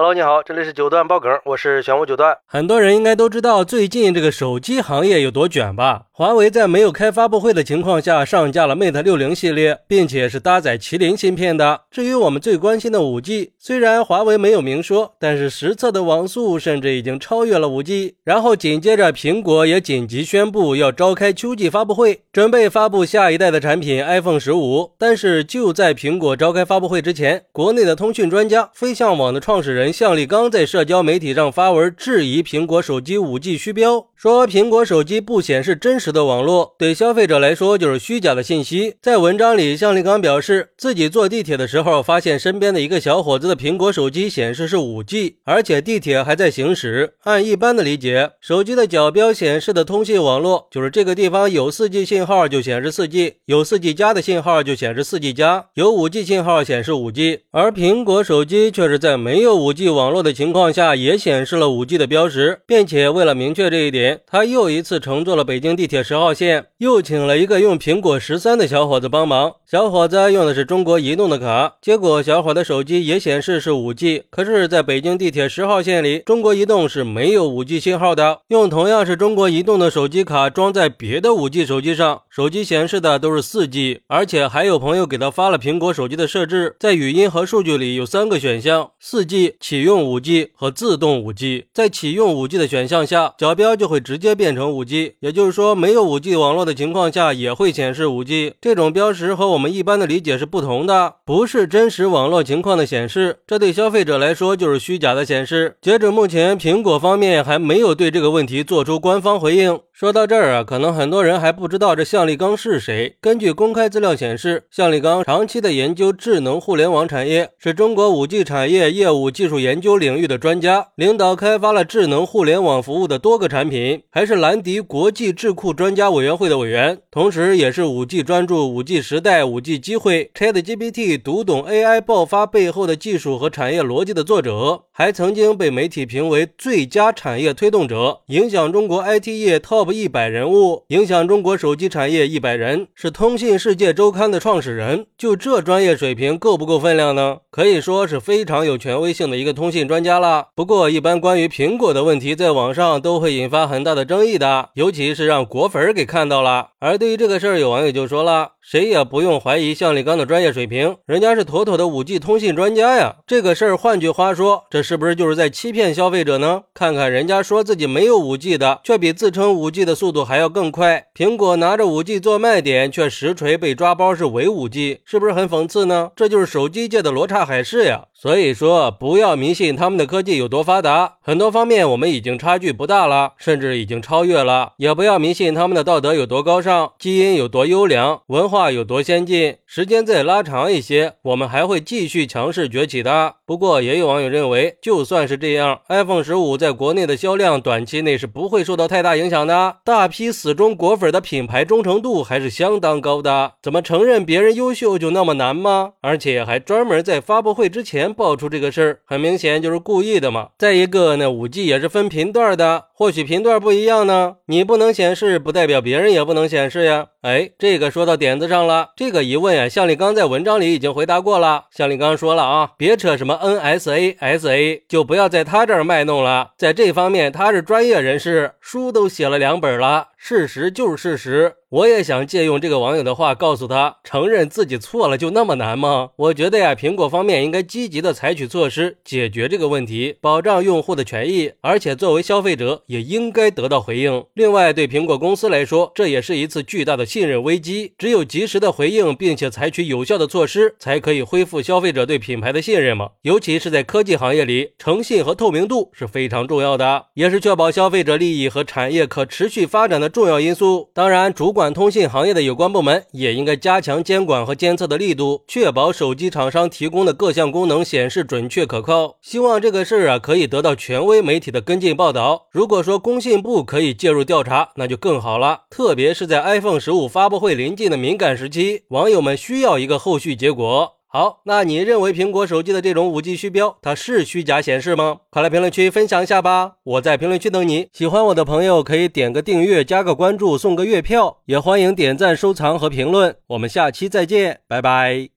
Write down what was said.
Hello，你好，这里是九段爆梗，我是玄武九段。很多人应该都知道最近这个手机行业有多卷吧？华为在没有开发布会的情况下上架了 Mate 六零系列，并且是搭载麒麟芯片的。至于我们最关心的五 G，虽然华为没有明说，但是实测的网速甚至已经超越了五 G。然后紧接着苹果也紧急宣布要召开秋季发布会，准备发布下一代的产品 iPhone 十五。但是就在苹果召开发布会之前，国内的通讯专家飞象网的创始人。向立刚在社交媒体上发文质疑苹果手机 5G 虚标，说苹果手机不显示真实的网络，对消费者来说就是虚假的信息。在文章里，向立刚表示自己坐地铁的时候，发现身边的一个小伙子的苹果手机显示是 5G，而且地铁还在行驶。按一般的理解，手机的角标显示的通信网络就是这个地方有 4G 信号就显示 4G，有 4G 加的信号就显示 4G 加，有 5G 信号显示 5G。而苹果手机却是在没有 5G。网络的情况下也显示了 5G 的标识，并且为了明确这一点，他又一次乘坐了北京地铁十号线，又请了一个用苹果十三的小伙子帮忙。小伙子用的是中国移动的卡，结果小伙的手机也显示是 5G，可是在北京地铁十号线里，中国移动是没有 5G 信号的。用同样是中国移动的手机卡装在别的 5G 手机上，手机显示的都是 4G，而且还有朋友给他发了苹果手机的设置，在语音和数据里有三个选项：4G。启用 5G 和自动 5G，在启用 5G 的选项下，角标就会直接变成 5G，也就是说，没有 5G 网络的情况下也会显示 5G。这种标识和我们一般的理解是不同的，不是真实网络情况的显示，这对消费者来说就是虚假的显示。截止目前，苹果方面还没有对这个问题做出官方回应。说到这儿啊，可能很多人还不知道这向立刚是谁。根据公开资料显示，向立刚长期的研究智能互联网产业，是中国 5G 产业业务技术研究领域的专家，领导开发了智能互联网服务的多个产品，还是兰迪国际智库专家委员会的委员，同时也是 5G 专注、5G 时代、5G 机会、ChatGPT 读懂 AI 爆发背后的技术和产业逻辑的作者，还曾经被媒体评为最佳产业推动者，影响中国 IT 业 Top。一百人物影响中国手机产业一百人，是通信世界周刊的创始人，就这专业水平够不够分量呢？可以说是非常有权威性的一个通信专家了。不过，一般关于苹果的问题，在网上都会引发很大的争议的，尤其是让果粉给看到了。而对于这个事儿，有网友就说了。谁也不用怀疑向立刚的专业水平，人家是妥妥的 5G 通信专家呀。这个事儿，换句话说，这是不是就是在欺骗消费者呢？看看人家说自己没有 5G 的，却比自称 5G 的速度还要更快。苹果拿着 5G 做卖点，却实锤被抓包是伪 5G，是不是很讽刺呢？这就是手机界的罗刹海市呀。所以说，不要迷信他们的科技有多发达，很多方面我们已经差距不大了，甚至已经超越了。也不要迷信他们的道德有多高尚，基因有多优良，文化。有多先进？时间再拉长一些，我们还会继续强势崛起的。不过，也有网友认为，就算是这样，iPhone 十五在国内的销量短期内是不会受到太大影响的。大批死忠果粉的品牌忠诚度还是相当高的。怎么承认别人优秀就那么难吗？而且还专门在发布会之前爆出这个事儿，很明显就是故意的嘛。再一个，那五 G 也是分频段的，或许频段不一样呢，你不能显示，不代表别人也不能显示呀。哎，这个说到点子。上了这个疑问呀，向立刚在文章里已经回答过了。向立刚说了啊，别扯什么 NSA SA，就不要在他这儿卖弄了。在这方面他是专业人士，书都写了两本了。事实就是事实，我也想借用这个网友的话告诉他：承认自己错了就那么难吗？我觉得呀，苹果方面应该积极的采取措施解决这个问题，保障用户的权益，而且作为消费者也应该得到回应。另外，对苹果公司来说，这也是一次巨大的信任危机。只有及时的回应，并且采取有效的措施，才可以恢复消费者对品牌的信任嘛。尤其是在科技行业里，诚信和透明度是非常重要的，也是确保消费者利益和产业可持续发展的。重要因素，当然，主管通信行业的有关部门也应该加强监管和监测的力度，确保手机厂商提供的各项功能显示准确可靠。希望这个事儿啊可以得到权威媒体的跟进报道。如果说工信部可以介入调查，那就更好了。特别是在 iPhone 十五发布会临近的敏感时期，网友们需要一个后续结果。好，那你认为苹果手机的这种五 G 虚标，它是虚假显示吗？快来评论区分享一下吧！我在评论区等你。喜欢我的朋友可以点个订阅、加个关注、送个月票，也欢迎点赞、收藏和评论。我们下期再见，拜拜。